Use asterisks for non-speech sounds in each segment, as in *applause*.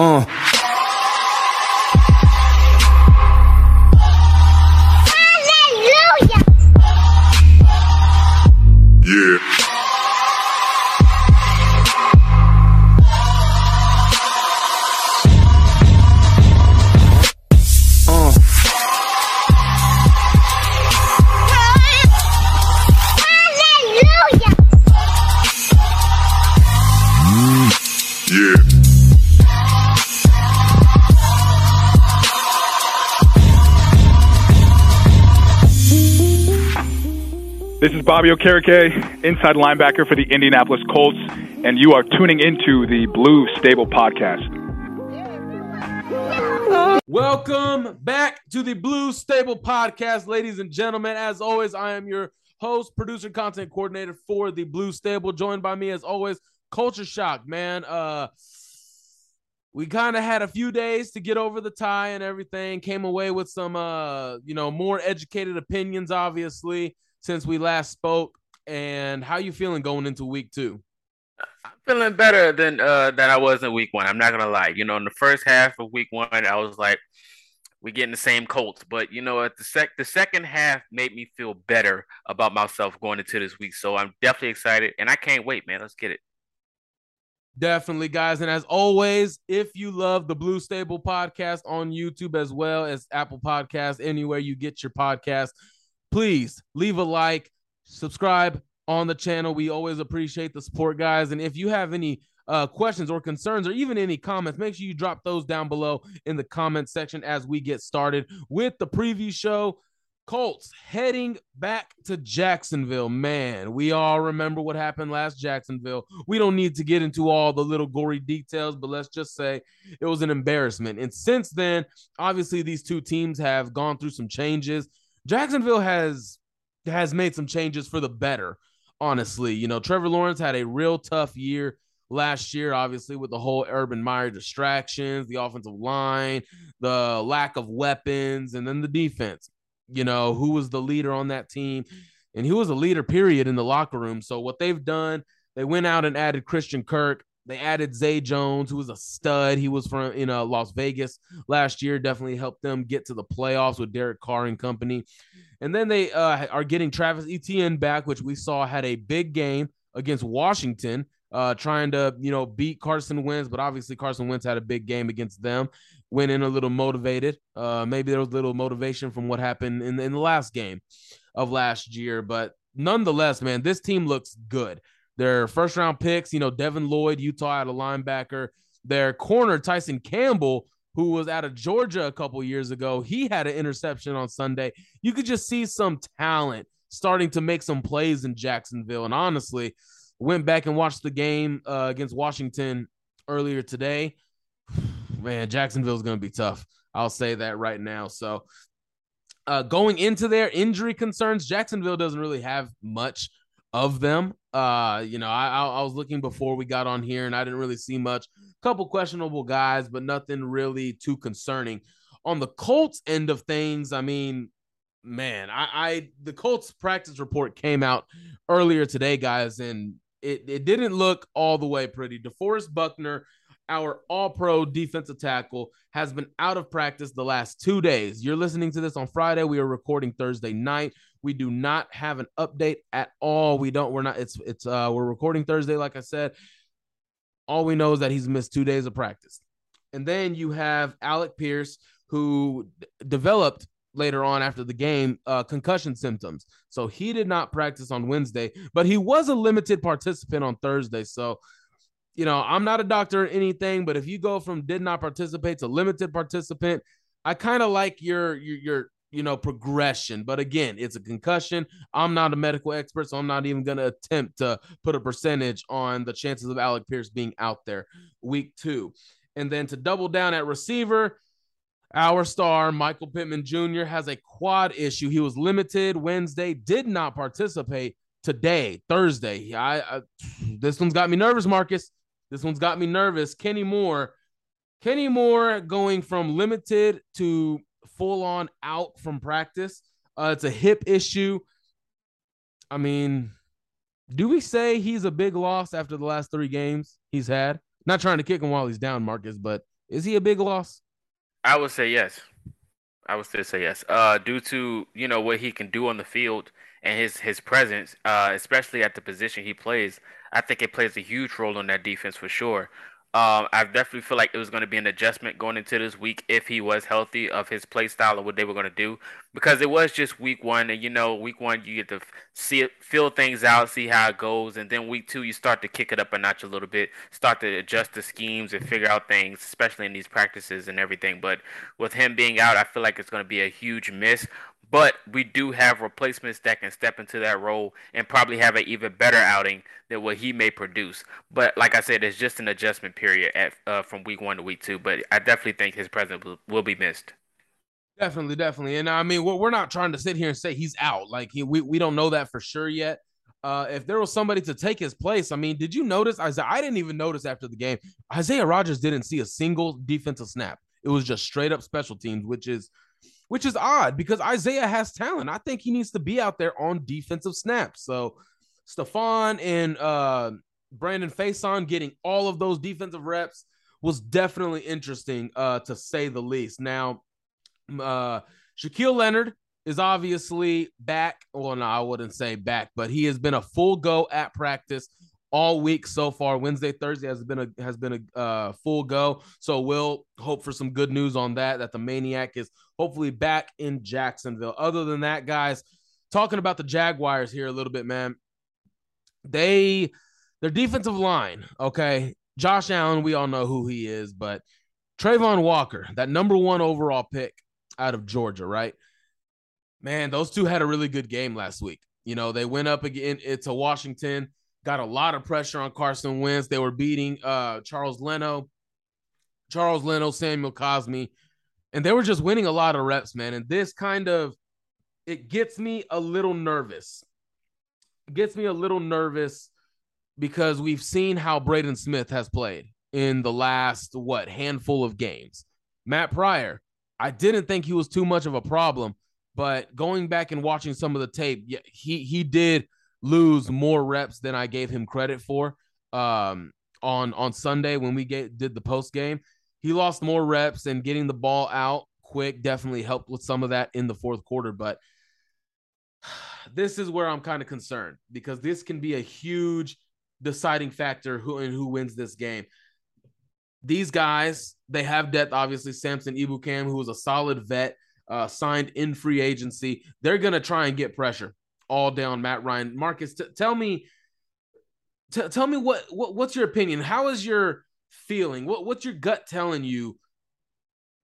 Uh. Yeah. This is Bobby Okereke, inside linebacker for the Indianapolis Colts, and you are tuning into the Blue Stable Podcast. Welcome back to the Blue Stable Podcast, ladies and gentlemen. As always, I am your host, producer, content coordinator for the Blue Stable. Joined by me, as always, Culture Shock, man. Uh, we kind of had a few days to get over the tie and everything. Came away with some, uh, you know, more educated opinions, obviously, since we last spoke. And how you feeling going into week two? I'm feeling better than uh than I was in week one. I'm not gonna lie. You know, in the first half of week one, I was like, we getting the same Colts. But you know, at the sec the second half made me feel better about myself going into this week. So I'm definitely excited and I can't wait, man. Let's get it. Definitely, guys. And as always, if you love the Blue Stable podcast on YouTube as well as Apple Podcast, anywhere you get your podcast, please leave a like, subscribe on the channel. We always appreciate the support, guys. And if you have any uh, questions or concerns or even any comments, make sure you drop those down below in the comment section as we get started with the preview show. Colts heading back to Jacksonville. Man, we all remember what happened last Jacksonville. We don't need to get into all the little gory details, but let's just say it was an embarrassment. And since then, obviously these two teams have gone through some changes. Jacksonville has has made some changes for the better, honestly. You know, Trevor Lawrence had a real tough year last year, obviously, with the whole Urban Meyer distractions, the offensive line, the lack of weapons, and then the defense you know, who was the leader on that team. And he was a leader, period, in the locker room. So what they've done, they went out and added Christian Kirk. They added Zay Jones, who was a stud. He was from you know Las Vegas last year. Definitely helped them get to the playoffs with Derek Carr and company. And then they uh, are getting Travis Etienne back, which we saw had a big game against Washington, uh, trying to you know beat Carson Wentz. But obviously Carson Wentz had a big game against them went in a little motivated. Uh, maybe there was a little motivation from what happened in, in the last game of last year, but nonetheless, man, this team looks good. Their first round picks, you know, Devin Lloyd, Utah out of linebacker. Their corner, Tyson Campbell, who was out of Georgia a couple years ago, he had an interception on Sunday. You could just see some talent starting to make some plays in Jacksonville. And honestly, went back and watched the game uh, against Washington earlier today *sighs* man, Jacksonville is going to be tough. I'll say that right now. So, uh, going into their injury concerns, Jacksonville doesn't really have much of them. Uh, you know, I, I was looking before we got on here, and I didn't really see much. A couple questionable guys, but nothing really too concerning. On the Colts end of things, I mean, man, I, I the Colts practice report came out earlier today, guys, and it, it didn't look all the way pretty. DeForest Buckner our all pro defensive tackle, has been out of practice the last two days. You're listening to this on Friday. We are recording Thursday night. We do not have an update at all. We don't, we're not, it's, it's, uh, we're recording Thursday, like I said. All we know is that he's missed two days of practice. And then you have Alec Pierce, who d- developed later on after the game uh, concussion symptoms. So he did not practice on Wednesday, but he was a limited participant on Thursday. So you know, I'm not a doctor or anything, but if you go from did not participate to limited participant, I kind of like your your your you know progression. But again, it's a concussion. I'm not a medical expert, so I'm not even going to attempt to put a percentage on the chances of Alec Pierce being out there week two. And then to double down at receiver, our star, Michael Pittman Jr., has a quad issue. He was limited Wednesday, did not participate today, Thursday. I, I this one's got me nervous, Marcus. This one's got me nervous. Kenny Moore, Kenny Moore going from limited to full on out from practice. Uh, it's a hip issue. I mean, do we say he's a big loss after the last three games he's had? Not trying to kick him while he's down, Marcus, but is he a big loss? I would say yes. I would still say yes. Uh, due to you know what he can do on the field and his his presence, uh, especially at the position he plays, I think it plays a huge role on that defense for sure. Um, I definitely feel like it was going to be an adjustment going into this week if he was healthy of his play style and what they were going to do because it was just week one and you know week one you get to see it, feel things out, see how it goes, and then week two you start to kick it up a notch a little bit, start to adjust the schemes and figure out things, especially in these practices and everything. But with him being out, I feel like it's going to be a huge miss. But we do have replacements that can step into that role and probably have an even better outing than what he may produce. But like I said, it's just an adjustment period at, uh, from week one to week two. But I definitely think his presence will, be missed. Definitely, definitely. And I mean, we're not trying to sit here and say he's out. Like he, we, we don't know that for sure yet. Uh, if there was somebody to take his place, I mean, did you notice Isaiah? I didn't even notice after the game. Isaiah Rodgers didn't see a single defensive snap. It was just straight up special teams, which is which is odd because Isaiah has talent. I think he needs to be out there on defensive snaps. So Stephon and uh, Brandon Facyson getting all of those defensive reps was definitely interesting uh, to say the least. Now, uh, Shaquille Leonard is obviously back. Well, no, I wouldn't say back, but he has been a full go at practice all week so far. Wednesday, Thursday has been a has been a uh, full go. So we'll hope for some good news on that. That the maniac is hopefully back in Jacksonville. Other than that, guys, talking about the Jaguars here a little bit, man. They their defensive line, okay. Josh Allen, we all know who he is, but Travon Walker, that number one overall pick out of Georgia, right? Man, those two had a really good game last week. You know, they went up again to Washington got a lot of pressure on Carson Wentz. They were beating uh, Charles Leno, Charles Leno, Samuel Cosmi, and they were just winning a lot of reps, man. And this kind of it gets me a little nervous. It gets me a little nervous because we've seen how Braden Smith has played in the last what handful of games. Matt Pryor, I didn't think he was too much of a problem, but going back and watching some of the tape, yeah, he he did lose more reps than I gave him credit for. Um, on on Sunday when we get, did the post game, he lost more reps and getting the ball out quick definitely helped with some of that in the fourth quarter. But *sighs* this is where I'm kind of concerned because this can be a huge deciding factor who and who wins this game. These guys, they have depth. Obviously, Samson Ebukam, who was a solid vet, uh, signed in free agency. They're gonna try and get pressure all down Matt Ryan. Marcus, t- tell me, t- tell me what, what what's your opinion? How is your feeling? What what's your gut telling you?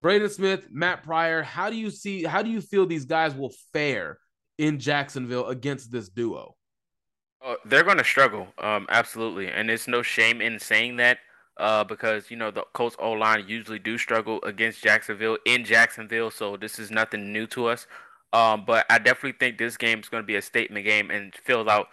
Braden Smith, Matt Pryor, how do you see? How do you feel these guys will fare in Jacksonville against this duo? Uh, they're going to struggle, um, absolutely, and it's no shame in saying that. Uh, because you know the Colts O line usually do struggle against Jacksonville in Jacksonville, so this is nothing new to us. Um, but I definitely think this game is going to be a statement game and fills out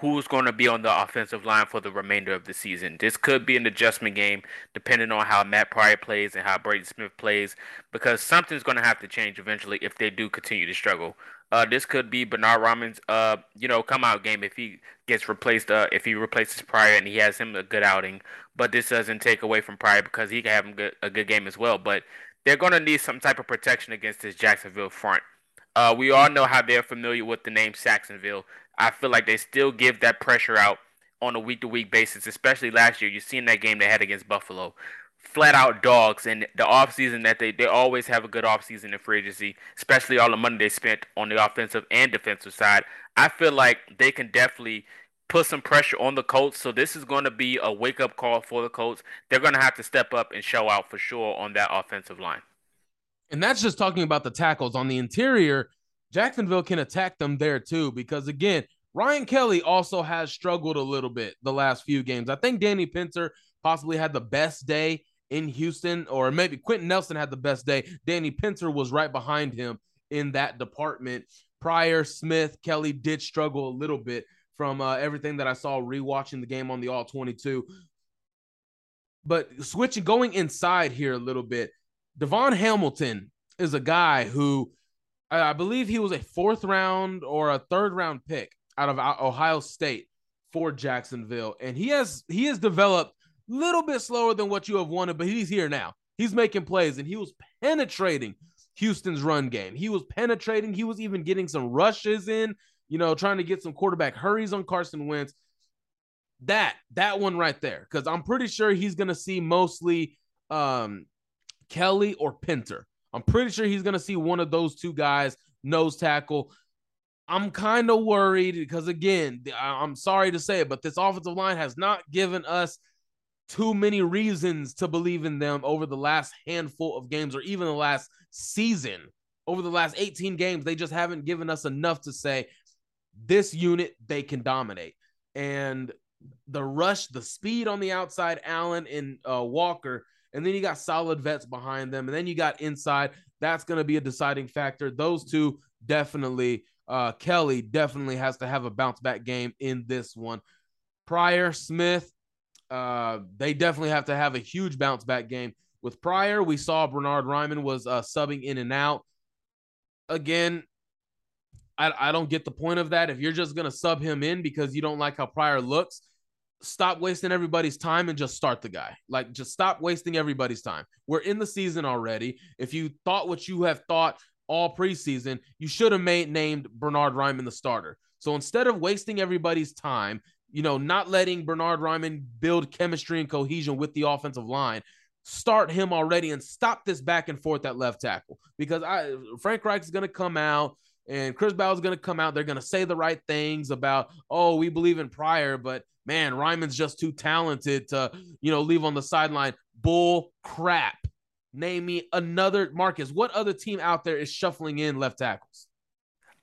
who's going to be on the offensive line for the remainder of the season. This could be an adjustment game depending on how Matt Pryor plays and how Brady Smith plays because something's going to have to change eventually if they do continue to struggle. Uh, this could be Bernhard Raimann's, uh, you know, come out game if he gets replaced, uh, if he replaces Pryor and he has him a good outing. But this doesn't take away from Pryor because he can have good, a good game as well. But they're going to need some type of protection against this Jacksonville front. Uh, we all know how they're familiar with the name Sacksonville. I feel like they still give that pressure out on a week to week basis, especially last year. You've seen that game they had against Buffalo. Flat out dogs, and the offseason that they, they always have a good offseason in free agency, especially all the money they spent on the offensive and defensive side. I feel like they can definitely put some pressure on the Colts. So this is going to be a wake up call for the Colts. They're going to have to step up and show out for sure on that offensive line. And that's just talking about the tackles on the interior. Jacksonville can attack them there too, because again, Ryan Kelly also has struggled a little bit the last few games. I think Danny Pinter possibly had the best day in Houston, or maybe Quenton Nelson had the best day. Danny Pinter was right behind him in that department. Pryor, Smith, Kelly did struggle a little bit from uh, everything that I saw rewatching the game on the All 22. But switching, going inside here a little bit, DaVon Hamilton is a guy who I believe he was a fourth round or a third round pick out of Ohio State for Jacksonville, and he has he has developed a little bit slower than what you have wanted, but he's here now. He's making plays, and he was penetrating Houston's run game. He was penetrating. He was even getting some rushes in, you know, trying to get some quarterback hurries on Carson Wentz. That that one right there, because I'm pretty sure he's gonna see mostly um, Kelly or Pinter. I'm pretty sure he's gonna see one of those two guys nose tackle. I'm kind of worried because again, I'm sorry to say it, but this offensive line has not given us too many reasons to believe in them over the last handful of games or even the last season. Over the last 18 games, they just haven't given us enough to say this unit they can dominate. And the rush, the speed on the outside, Allen and uh, Walker, and then you got solid vets behind them, and then you got inside. That's going to be a deciding factor. Those two definitely uh, Kelly definitely has to have a bounce back game in this one. Pryor, Smith, uh, they definitely have to have a huge bounce back game. With Pryor, we saw Bernhard Raimann was uh, subbing in and out. Again, I, I don't get the point of that. If you're just going to sub him in because you don't like how Pryor looks, stop wasting everybody's time and just start the guy. Like, just stop wasting everybody's time. We're in the season already. If you thought what you have thought all preseason, you should have made named Bernhard Raimann the starter. So instead of wasting everybody's time, you know, not letting Bernhard Raimann build chemistry and cohesion with the offensive line, start him already and stop this back and forth at left tackle. Because I Frank Reich is going to come out and Chris Ballard is going to come out. They're going to say the right things about, oh, we believe in Pryor, but man, Raimann's just too talented to, you know, leave on the sideline. Bull crap. Name me another Marcus. What other team out there is shuffling in left tackles?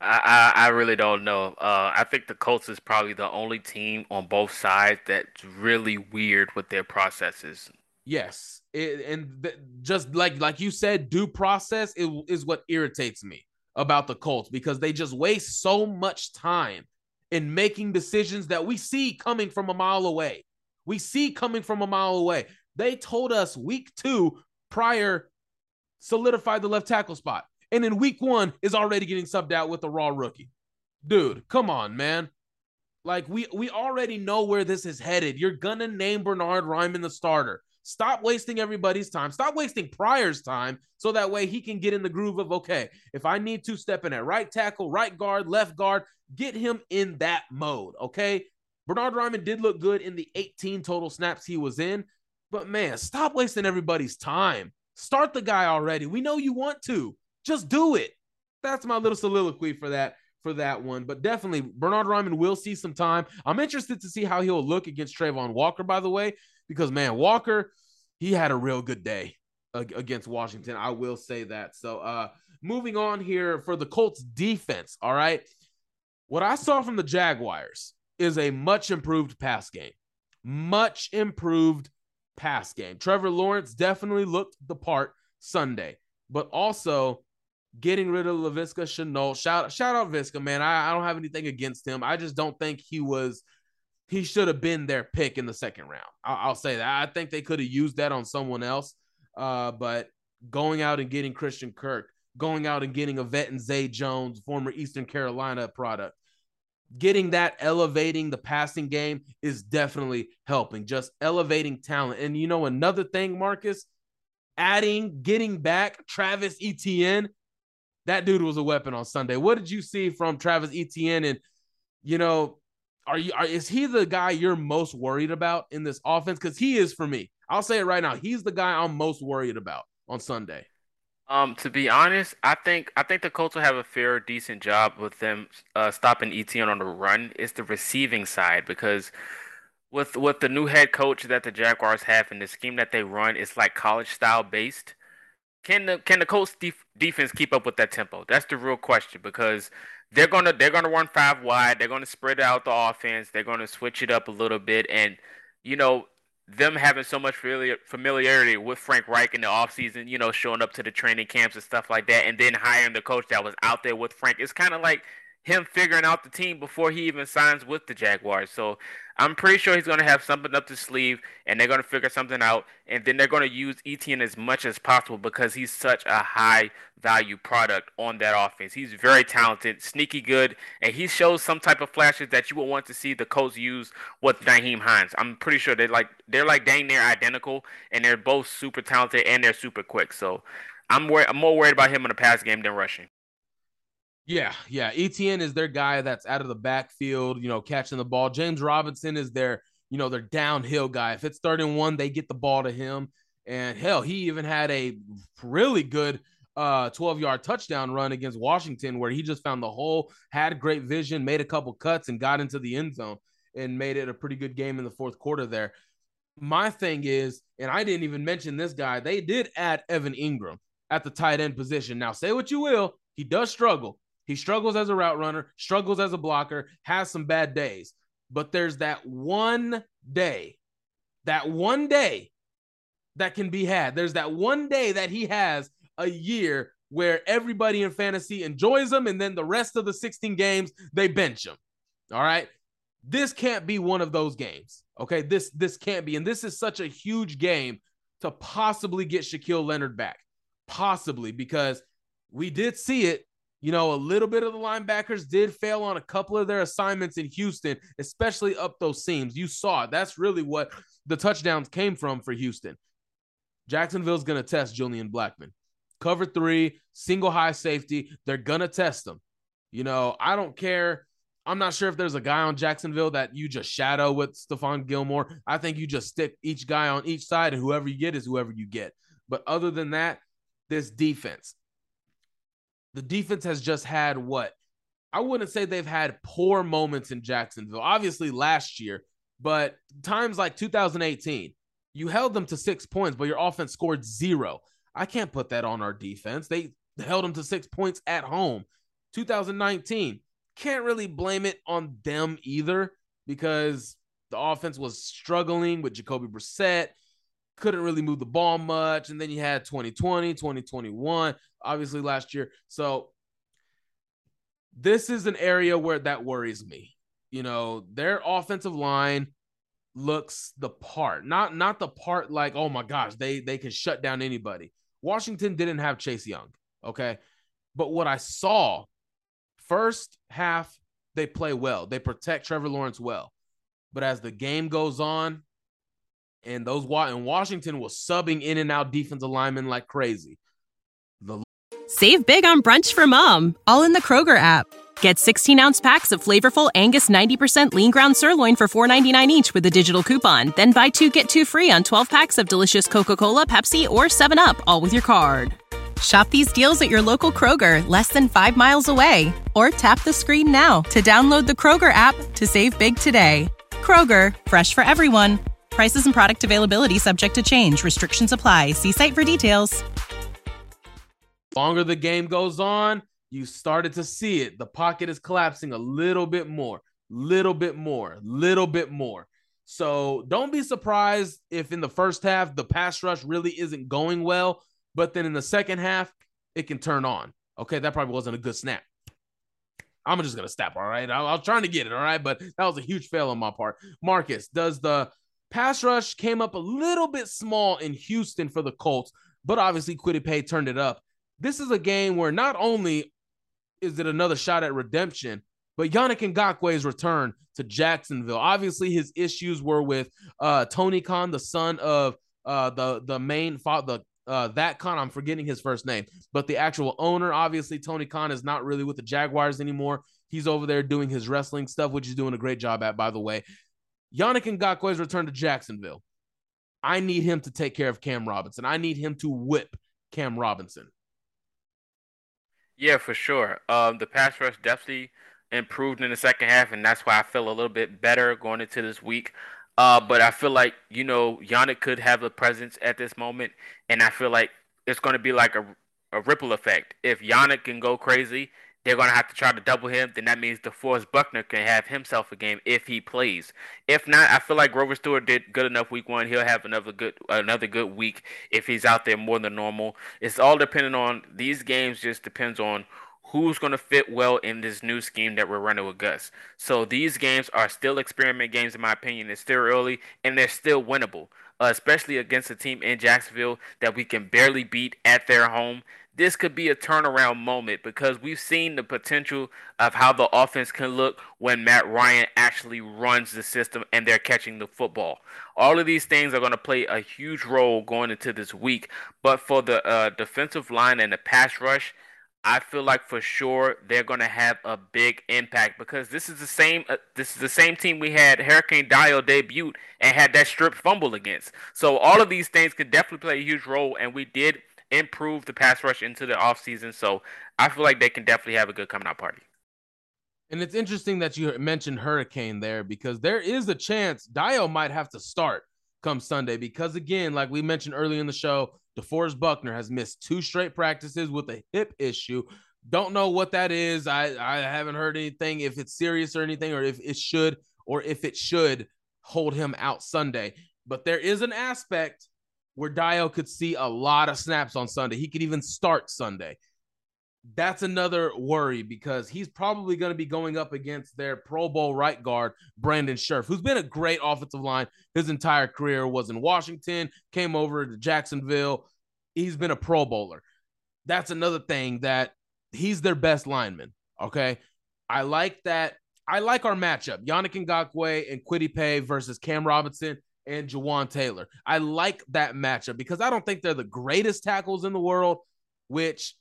I, I, I really don't know. Uh, I think the Colts is probably the only team on both sides that's really weird with their processes. Yes, it, and th- just like like you said, due process is, is what irritates me about the Colts because they just waste so much time in making decisions that we see coming from a mile away. We see coming from a mile away. They told us week two prior solidified the left tackle spot. And in week one is already getting subbed out with a raw rookie. Dude, come on, man. Like we we already know where this is headed. You're gonna name Bernhard Raimann the starter. Stop wasting everybody's time. Stop wasting Pryor's time so that way he can get in the groove of okay, if I need to step in at right tackle, right guard, left guard, get him in that mode. Okay. Bernhard Raimann did look good in the 18 total snaps he was in, but man, stop wasting everybody's time. Start the guy already. We know you want to. Just do it. That's my little soliloquy for that for that one. But definitely, Bernhard Raimann will see some time. I'm interested to see how he'll look against Travon Walker, by the way, because man, Walker, he had a real good day against Washington. I will say that. So, uh, moving on here for the Colts defense. All right. What I saw from the Jaguars is a much improved pass game. Much improved pass game. Trevor Lawrence definitely looked the part Sunday, but also getting rid of Laviska Shenault. Shout shout out Viska, man. I, I don't have anything against him. I just don't think he was he should have been their pick in the second round. I'll, I'll say that. I think they could have used that on someone else. Uh, but going out and getting Christian Kirk, going out and getting a vet and Zay Jones, former Eastern Carolina product, getting that elevating the passing game is definitely helping, just elevating talent. And you know, another thing, Marcus, adding, getting back Travis Etienne, that dude was a weapon on Sunday. What did you see from Travis Etienne? And, you know, are you, are, is he the guy you're most worried about in this offense? Because he is for me. I'll say it right now. He's the guy I'm most worried about on Sunday. Um, to be honest, I think I think the Colts will have a fair, decent job with them uh, stopping Etienne on the run. It's the receiving side because with with the new head coach that the Jaguars have and the scheme that they run, it's like college style based. Can the can the Colts def- defense keep up with that tempo? That's the real question because they're gonna they're gonna run five wide. They're gonna spread out the offense. They're gonna switch it up a little bit, and you know them having so much familiarity with Frank Reich in the offseason, you know, showing up to the training camps and stuff like that, and then hiring the coach that was out there with Frank, it's kind of like him figuring out the team before he even signs with the Jaguars. So I'm pretty sure he's going to have something up his sleeve and they're going to figure something out. And then they're going to use Etienne as much as possible because he's such a high value product on that offense. He's very talented, sneaky good, and he shows some type of flashes that you will want to see the Colts use with Nyheim Hines. I'm pretty sure they're like they're like dang near identical and they're both super talented and they're super quick. So I'm wor- I'm more worried about him in the pass game than rushing. Yeah, yeah. Etienne is their guy that's out of the backfield, you know, catching the ball. James Robinson is their, you know, their downhill guy. If it's third and one, they get the ball to him. And hell, he even had a really good uh 12 yard touchdown run against Washington where he just found the hole, had great vision, made a couple cuts, and got into the end zone and made it a pretty good game in the fourth quarter there. My thing is, and I didn't even mention this guy, they did add Evan Engram at the tight end position. Now, say what you will, he does struggle. He struggles as a route runner, struggles as a blocker, has some bad days. But there's that one day, that one day that can be had. There's that one day that he has a year where everybody in fantasy enjoys him, and then the rest of the 16 games, they bench him. All right. This can't be one of those games. Okay. This this can't be. And this is such a huge game to possibly get Shaquille Leonard back. Possibly because we did see it you know, a little bit of the linebackers did fail on a couple of their assignments in Houston, especially up those seams. You saw it. That's really what the touchdowns came from for Houston. Jacksonville's going to test Julian Blackmon. Cover three, single high safety. They're going to test them. You know, I don't care. I'm not sure if there's a guy on Jacksonville that you just shadow with Stephon Gilmore. I think you just stick each guy on each side, and whoever you get is whoever you get. But other than that, this defense, the defense has just had what I wouldn't say they've had poor moments in Jacksonville. Obviously, last year, but times like 2018, you held them to six points, but your offense scored zero. I can't put that on our defense. They held them to six points at home. 2019, can't really blame it on them either because the offense was struggling with Jacoby Brissett couldn't really move the ball much. And then you had 2020, 2021, obviously last year. So this is an area where that worries me. You know, their offensive line looks the part. Not not the part like, oh my gosh, they they can shut down anybody. Washington didn't have Chase Young, okay? But what I saw first half they play well. They protect Trevor Lawrence well. But as the game goes on, and those and Washington was subbing in and out defensive linemen like crazy. The Save big on brunch for mom, all in the Kroger app. Get 16 ounce packs of flavorful Angus 90% lean ground sirloin for $4.99 each with a digital coupon. Then buy two get two free on 12 packs of delicious Coca Cola, Pepsi, or 7UP, all with your card. Shop these deals at your local Kroger, less than five miles away. Or tap the screen now to download the Kroger app to save big today. Kroger, fresh for everyone. Prices and product availability subject to change. Restrictions apply. See site for details. Longer the game goes on, you started to see it. The pocket is collapsing a little bit more, little bit more, little bit more. So don't be surprised if in the first half the pass rush really isn't going well, but then in the second half it can turn on. Okay, that probably wasn't a good snap. I'm just gonna snap. All right, I, I was trying to get it. All right, but that was a huge fail on my part. Marcus, does the Pass rush came up a little bit small in Houston for the Colts, but obviously Paye turned it up. This is a game where not only is it another shot at redemption, but Yannick Ngakoue's return to Jacksonville. Obviously, his issues were with uh, Tony Khan, the son of uh, the the main father, uh, that Khan. I'm forgetting his first name, but the actual owner. Obviously, Tony Khan is not really with the Jaguars anymore. He's over there doing his wrestling stuff, which he's doing a great job at, by the way. Yannick Ngakoue's return to Jacksonville. I need him to take care of Cam Robinson. I need him to whip Cam Robinson. Yeah, for sure. Um, the pass rush definitely improved in the second half, and that's why I feel a little bit better going into this week. Uh, but I feel like you know Yannick could have a presence at this moment, and I feel like it's going to be like a, a ripple effect. If Yannick can go crazy, they're going to have to try to double him. Then that means DeForest Buckner can have himself a game if he plays. If not, I feel like Grover Stewart did good enough week one. He'll have another good another good week if he's out there more than normal. It's all depending on these games. Just depends on who's going to fit well in this new scheme that we're running with Gus. So these games are still experiment games, in my opinion. It's still early and they're still winnable, uh, especially against a team in Jacksonville that we can barely beat at their home this could be a turnaround moment because we've seen the potential of how the offense can look when Matt Ryan actually runs the system and they're catching the football. All of these things are going to play a huge role going into this week. But for the uh, defensive line and the pass rush, I feel like for sure they're going to have a big impact because this is the same uh, this is the same team we had Hurricane Dayo debut and had that strip fumble against. So all of these things could definitely play a huge role and we did improve the pass rush into the offseason. So I feel like they can definitely have a good coming out party. And it's interesting that you mentioned Hurricane there because there is a chance Dayo might have to start come Sunday because again, like we mentioned earlier in the show, DeForest Buckner has missed two straight practices with a hip issue. Don't know what that is. I, I haven't heard anything if it's serious or anything, or if it should, or if it should hold him out Sunday. But there is an aspect where Dayo could see a lot of snaps on Sunday. He could even start Sunday. That's another worry because he's probably going to be going up against their Pro Bowl right guard, Brandon Scherff, who's been a great offensive line his entire career, was in Washington, came over to Jacksonville. He's been a Pro Bowler. That's another thing that he's their best lineman. Okay. I like that. I like our matchup. Yannick Ngakoue and Kwity Paye versus Cam Robinson and Jawaan Taylor. I like that matchup because I don't think they're the greatest tackles in the world, which,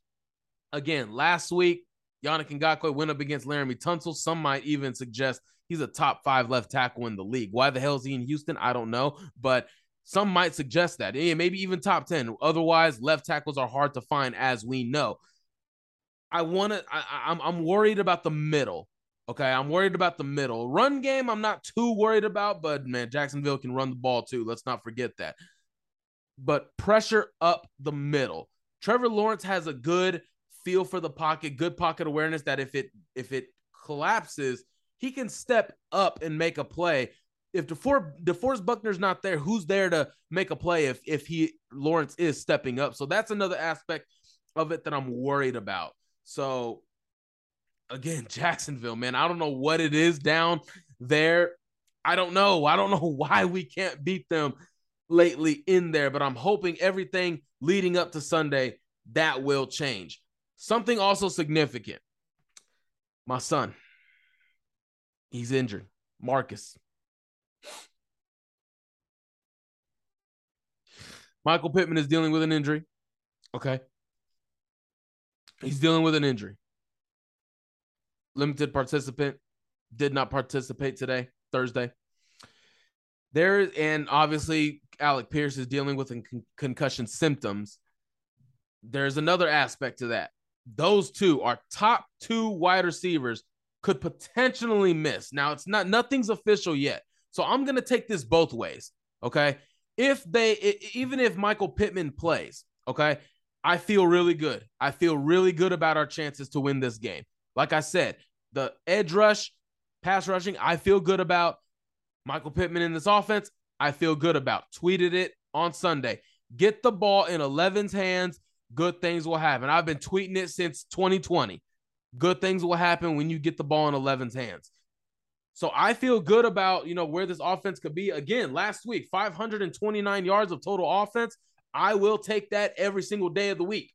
again, last week, Yannick Ngakoue went up against Laremy Tunsil. Some might even suggest he's a top five left tackle in the league. Why the hell is he in Houston? I don't know. But some might suggest that. Yeah, maybe even top 10. Otherwise, left tackles are hard to find, as we know. I want to, I'm, I'm worried about the middle. Okay, I'm worried about the middle. Run game, I'm not too worried about, but man, Jacksonville can run the ball too. Let's not forget that. But pressure up the middle. Trevor Lawrence has a good feel for the pocket, good pocket awareness that if it if it collapses, he can step up and make a play. If DeFore, DeForest Buckner's not there, who's there to make a play if if he Lawrence is stepping up? So that's another aspect of it that I'm worried about. So again, *laughs* Jacksonville, man. I don't know what it is down there. I don't know. I don't *laughs* know why we can't beat them lately in there, but I'm hoping everything leading up to Sunday that will change. Something also significant. My son, he's injured. Marcus. Michael Pittman is dealing with an injury. Okay. He's dealing with an injury limited participant, did not participate today, Thursday. There and obviously Alec Pierce is dealing with con- concussion symptoms. There's another aspect to that. Those two are top two wide receivers could potentially miss. Now it's not nothing's official yet. So I'm going to take this both ways, okay? If they even if Michael Pittman plays, okay? I feel really good. I feel really good about our chances to win this game. Like I said, the edge rush, pass rushing, I feel good about. Michael Pittman in this offense, I feel good about. Tweeted it on Sunday. Get the ball in 11's hands. Good things will happen. I've been tweeting it since 2020. Good things will happen when you get the ball in 11's hands. So I feel good about, you know, where this offense could be. Again, last week, 529 yards of total offense. I will take that every single day of the week.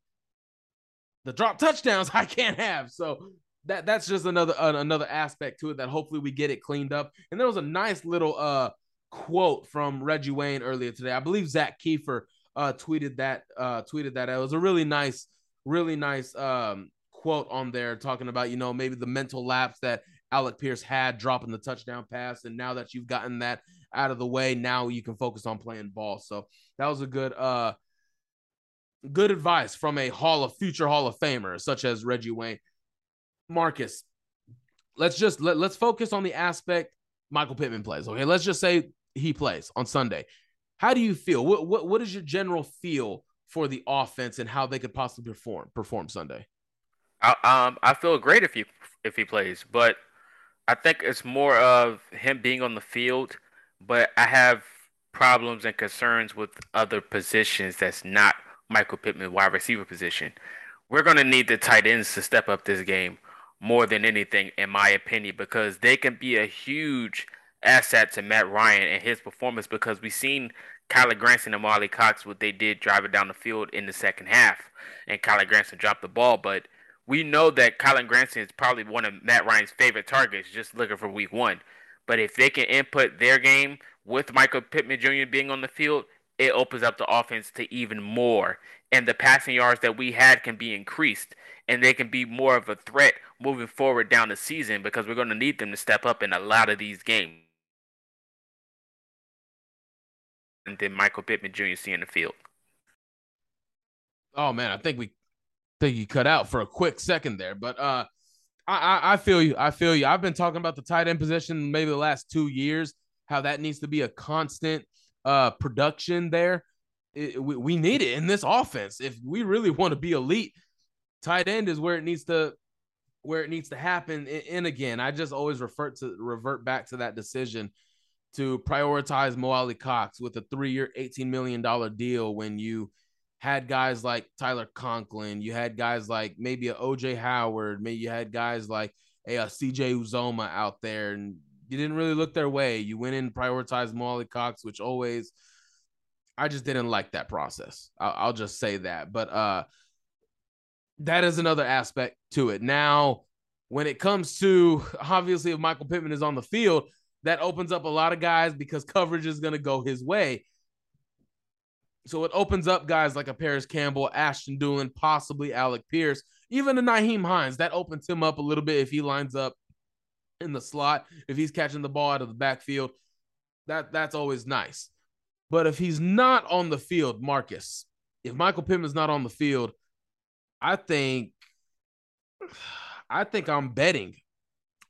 The drop touchdowns *laughs* I can't have. So that that's just another uh, another aspect to it that hopefully we get it cleaned up. And there was a nice little uh quote from Reggie Wayne earlier today. I believe Zak Keefer uh tweeted that uh tweeted that. It was a really nice, really nice um quote on there talking about, you know, maybe the mental lapse that Alec Pierce had dropping the touchdown pass. And now that you've gotten that out of the way, now you can focus on playing ball. So that was a good uh good advice from a Hall of future Hall of Famer such as Reggie Wayne. Marcus, let's just let, let's focus on the aspect Michael Pittman plays. Okay, let's just say he plays on Sunday. How do you feel? What what what is your general feel for the offense and how they could possibly perform perform Sunday? I, um, I feel great if he if he plays, but I think it's more of him being on the field. But I have problems and concerns with other positions that's not Michael Pittman wide receiver position. We're gonna need the tight ends to step up this game more than anything, in my opinion, because they can be a huge asset to Matt Ryan and his performance because we've seen Kylen Granson and Mo Alie-Cox what they did driving down the field in the second half, and Kylen Granson dropped the ball, but we know that Kylen Granson is probably one of Matt Ryan's favorite targets, just looking for week one. But if they can input their game with Michael Pittman Jr. being on the field, it opens up the offense to even more. And the passing yards that we had can be increased. And they can be more of a threat moving forward down the season because we're going to need them to step up in a lot of these games. And then Michael Pittman Jr. seeing the field. Oh man, I think we think you cut out for a quick second there, but uh, I, I I feel you. I feel you. I've been talking about the tight end position maybe the last two years, how that needs to be a constant uh production there. It, we, we need it in this offense if we really want to be elite. Tight end is where it needs to where it needs to happen. And again, I just always refer to revert back to that decision to prioritize Mo Alie-Cox with a three-year, $18 million deal when you had guys like Tyler Conklin, you had guys like maybe a OJ Howard, maybe you had guys like a, a CJ Uzomah out there, and you didn't really look their way. You went in and prioritized Mo Alie-Cox, which always I just didn't like that process. I'll, I'll just say that. But uh that is another aspect to it. Now, when it comes to obviously if Michael Pittman is on the field, that opens up a lot of guys because coverage is going to go his way. So it opens up guys like a Parris Campbell, Ashton Dulin, possibly Alec Pierce, even a Nyheim Hines. That opens him up a little bit if he lines up in the slot, if he's catching the ball out of the backfield. That that's always nice. But if he's not on the field, Marcus, if Michael Pittman's not on the field, I think I think I'm betting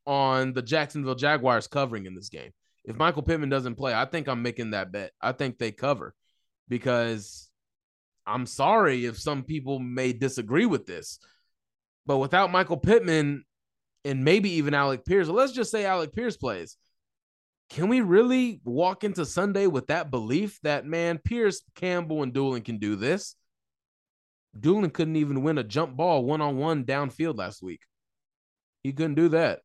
on the Jacksonville Jaguars covering in this game. If Michael Pittman doesn't play, I think I'm making that bet. I think they cover because I'm sorry if some people may disagree with this, but without Michael Pittman and maybe even Alec Pierce, let's just say Alec Pierce plays. Can we really walk into Sunday with that belief that man, Pierce, Campbell, and Dulin can do this? Dulin couldn't even win a jump ball one on one downfield last week. He couldn't do that.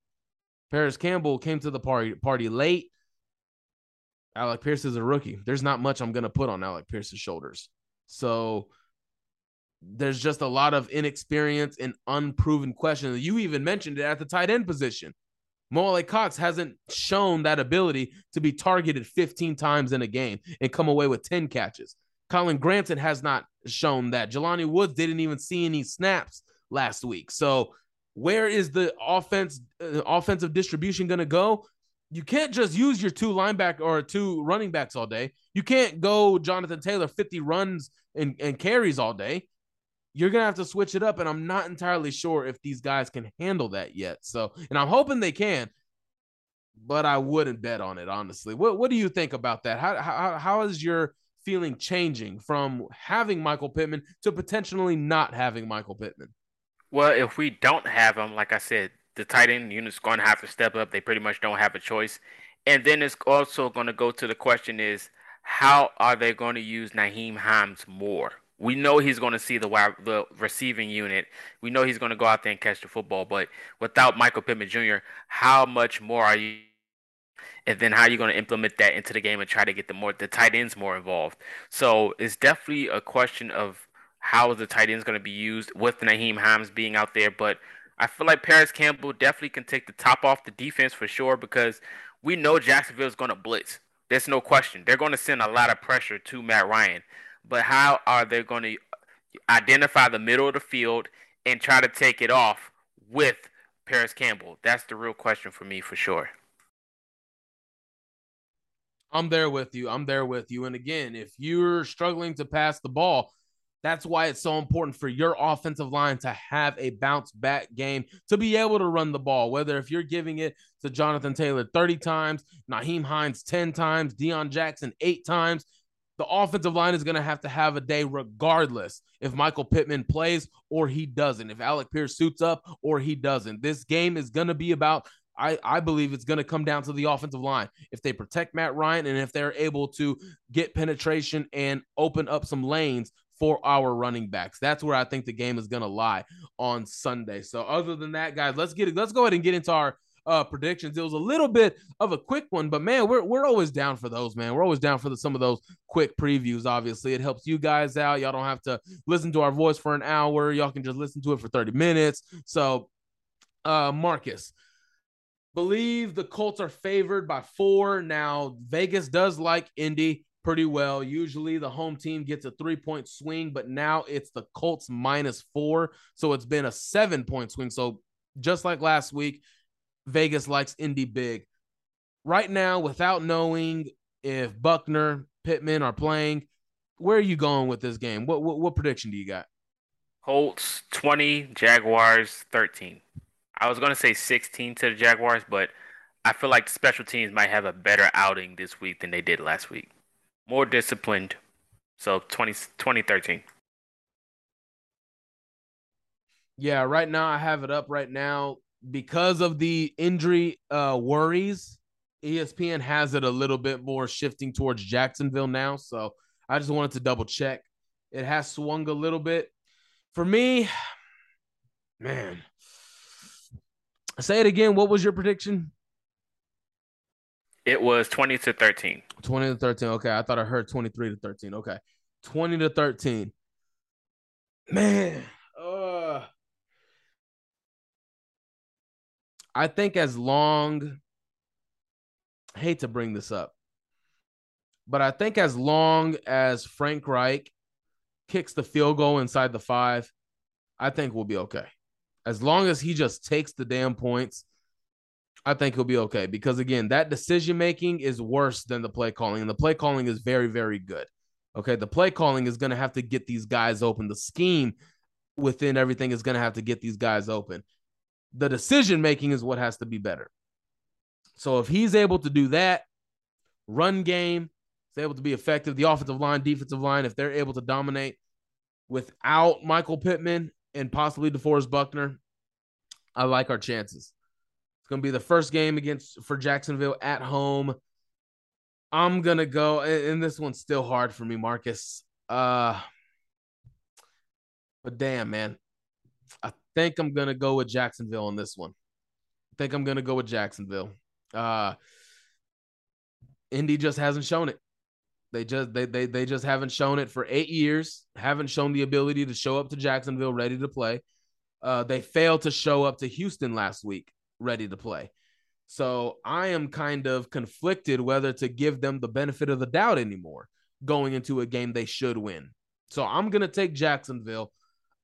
Parris Campbell came to the party party late. Alec Pierce is a rookie. There's not much I'm to put on Alec Pierce's shoulders. So there's just a lot of inexperience and unproven questions. You even mentioned it at the tight end position. Mo Alie-Cox hasn't shown that ability to be targeted 15 times in a game and come away with 10 catches. Kylen Granson has not shown that. Jelani Woods didn't even see any snaps last week. So where is the offense uh, offensive distribution going to go? you can't just use your two linebacker or two running backs all day. You can't go Jonathan Taylor 50 runs and, and carries all day. You're gonna have to switch it up, and I'm not entirely sure if these guys can handle that yet. So, and I'm hoping they can, but I wouldn't bet on it honestly. What What do you think about that? How how how is your feeling changing from having Michael Pittman to potentially not having Michael Pittman? Well, if we don't have him, like I said, the tight end unit's going to have to step up. They pretty much don't have a choice. And then it's also going to go to the question is how are they going to use Nyheim Hines more? We know he's going to see the the receiving unit. We know he's going to go out there and catch the football. But without Michael Pittman Jr., how much more are you? And then how are you going to implement that into the game and try to get the more the tight ends more involved? So it's definitely a question of how the tight ends going to be used with Nyheim Hines being out there. But I feel like Parris Campbell definitely can take the top off the defense for sure because we know Jacksonville is going to blitz. There's no question. They're going to send a lot of pressure to Matt Ryan. But how are they going to identify the middle of the field and try to take it off with Parris Campbell? That's the real question for me for sure. I'm there with you. I'm there with you. And again, if you're struggling to pass the ball, that's why it's so important for your offensive line to have a bounce back game to be able to run the ball. Whether if you're giving it to Jonathan Taylor 30 times, Nyheim Hines 10 times, Deon Jackson eight times, the offensive line is going to have to have a day regardless if Michael Pittman plays or he doesn't, if Alec Pierce suits up or he doesn't. This game is going to be about, I, I believe it's going to come down to the offensive line. If they protect Matt Ryan and if they're able to get penetration and open up some lanes for our running backs. That's where I think the game is going to lie on Sunday. So other than that, guys, let's get. Let's go ahead and get into our uh, predictions. It was a little bit of a quick one, but man, we're we're always down for those, man. We're always down for the, some of those quick previews. Obviously, it helps you guys out. Y'all don't have to listen to our voice for an hour. Y'all can just listen to it for 30 minutes. So, uh, Marcus, believe the Colts are favored by four. Now, Vegas does like Indy pretty well. Usually the home team gets a three point swing, but now it's the Colts minus four. So it's been a seven point swing. So just like last week, Vegas likes Indy big. Right now, without knowing if Buckner, Pittman are playing, where are you going with this game? What what, what prediction do you got? Colts 20, Jaguars 13. I was going to say 16 to the Jaguars, but I feel like the special teams might have a better outing this week than they did last week. More disciplined. So 20, 2013. Yeah, right now I have it up right now because of the injury uh, worries, ESPN has it a little bit more shifting towards Jacksonville now. So I just wanted to double check. It has swung a little bit. For me, man, say it again. What was your prediction? It was 20 to 13. 20 to 13. Okay. I thought I heard 23 to 13. Okay. 20 to 13. Man, I think as long I hate to bring this up, but I think as long as Frank Reich kicks the field goal inside the five, I think we'll be okay. As long as he just takes the damn points, I think he'll be okay. Because again, that decision making is worse than the play calling, and the play calling is very, very good. Okay, the play calling is going to have to get these guys open. The scheme within everything is going to have to get these guys open the decision making is what has to be better. So if he's able to do that, run game, is able to be effective, the offensive line, defensive line, if they're able to dominate without Michael Pittman and possibly DeForest Buckner, I like our chances. It's going to be the first game against for Jacksonville at home. I'm going to go and this one's still hard for me, Marcus. Uh but damn, man. I think I'm gonna go with Jacksonville on this one. I think I'm gonna go with Jacksonville. Uh Indy just hasn't shown it. They just they they they just haven't shown it for eight years. Haven't shown the ability to show up to Jacksonville ready to play. Uh, they failed to show up to Houston last week ready to play. So I am kind of conflicted whether to give them the benefit of the doubt anymore going into a game they should win. So I'm gonna take Jacksonville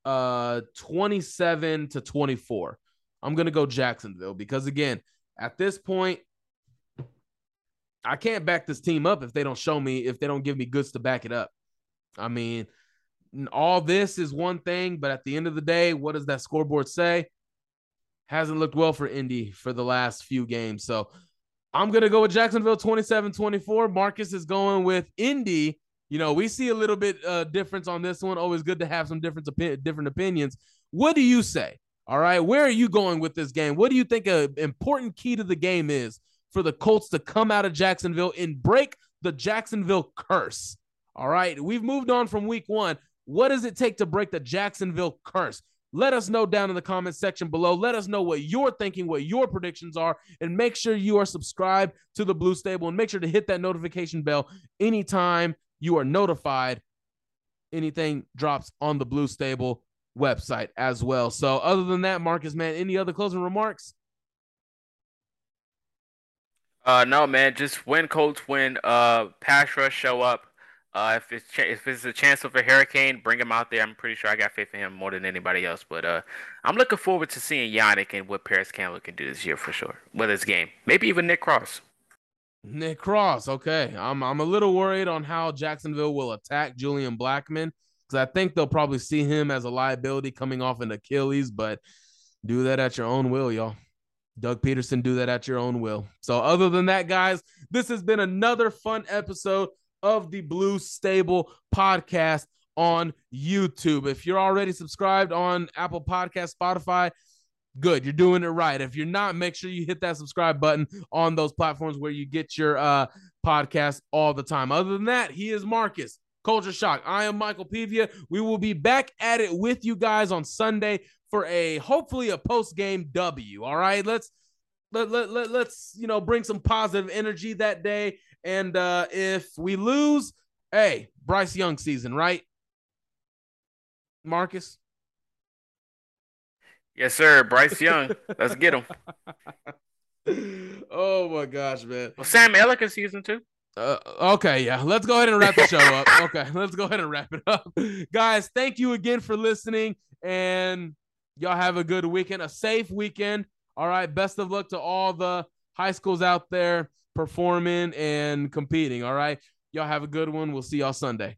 uh 27 to 24. I'm going to go Jacksonville because again, at this point I can't back this team up if they don't show me if they don't give me goods to back it up. I mean, all this is one thing, but at the end of the day, what does that scoreboard say? Hasn't looked well for Indy for the last few games. So I'm going to go with Jacksonville 27 24. Marcus is going with Indy you know, we see a little bit uh, difference on this one. Always good to have some different opi- different opinions. What do you say? All right, where are you going with this game? What do you think an important key to the game is for the Colts to come out of Jacksonville and break the Jacksonville curse? All right, we've moved on from week one. What does it take to break the Jacksonville curse? Let us know down in the comment section below. Let us know what you're thinking, what your predictions are, and make sure you are subscribed to the Blue Stable and make sure to hit that notification bell anytime you are notified anything drops on the Blue Stable website as well. So, other than that, Marcus, man, any other closing remarks? Uh, no, man. Just win, Colts win. Uh, pass rush show up. Uh, if it's ch- if it's a chance of a hurricane, bring him out there. I'm pretty sure I got faith in him more than anybody else. But uh, I'm looking forward to seeing Yannick and what Parris Campbell can do this year for sure. Whether it's game, maybe even Nick Cross. Nick Cross. Okay. I'm I'm a little worried on how Jacksonville will attack Julian Blackmon because I think they'll probably see him as a liability coming off an Achilles, but do that at your own will, y'all. Doug Pederson, do that at your own will. So, other than that, guys, this has been another fun episode of the Blue Stable podcast on YouTube. If you're already subscribed on Apple Podcast, Spotify, good you're doing it right. If you're not make sure you hit that subscribe button on those platforms where you get your uh podcast all the time. Other than that he is marcus culture shock. I am michael pivia. We will be back at it with you guys on sunday for a hopefully a post game w all right? Let's let, let, let, let's you know bring some positive energy that day. And uh if we lose hey bryce young season right? Marcus Yes, sir. Bryce Young. Let's get him. *laughs* oh my gosh, man. Well, Sam Ellick season two. Uh, okay, yeah. Let's go ahead and wrap the show up. *laughs* Okay, let's go ahead and wrap it up. Guys, thank you again for listening. And y'all have a good weekend, a safe weekend. All right. Best of luck to all the high schools out there performing and competing. All right. Y'all have a good one. We'll see y'all Sunday.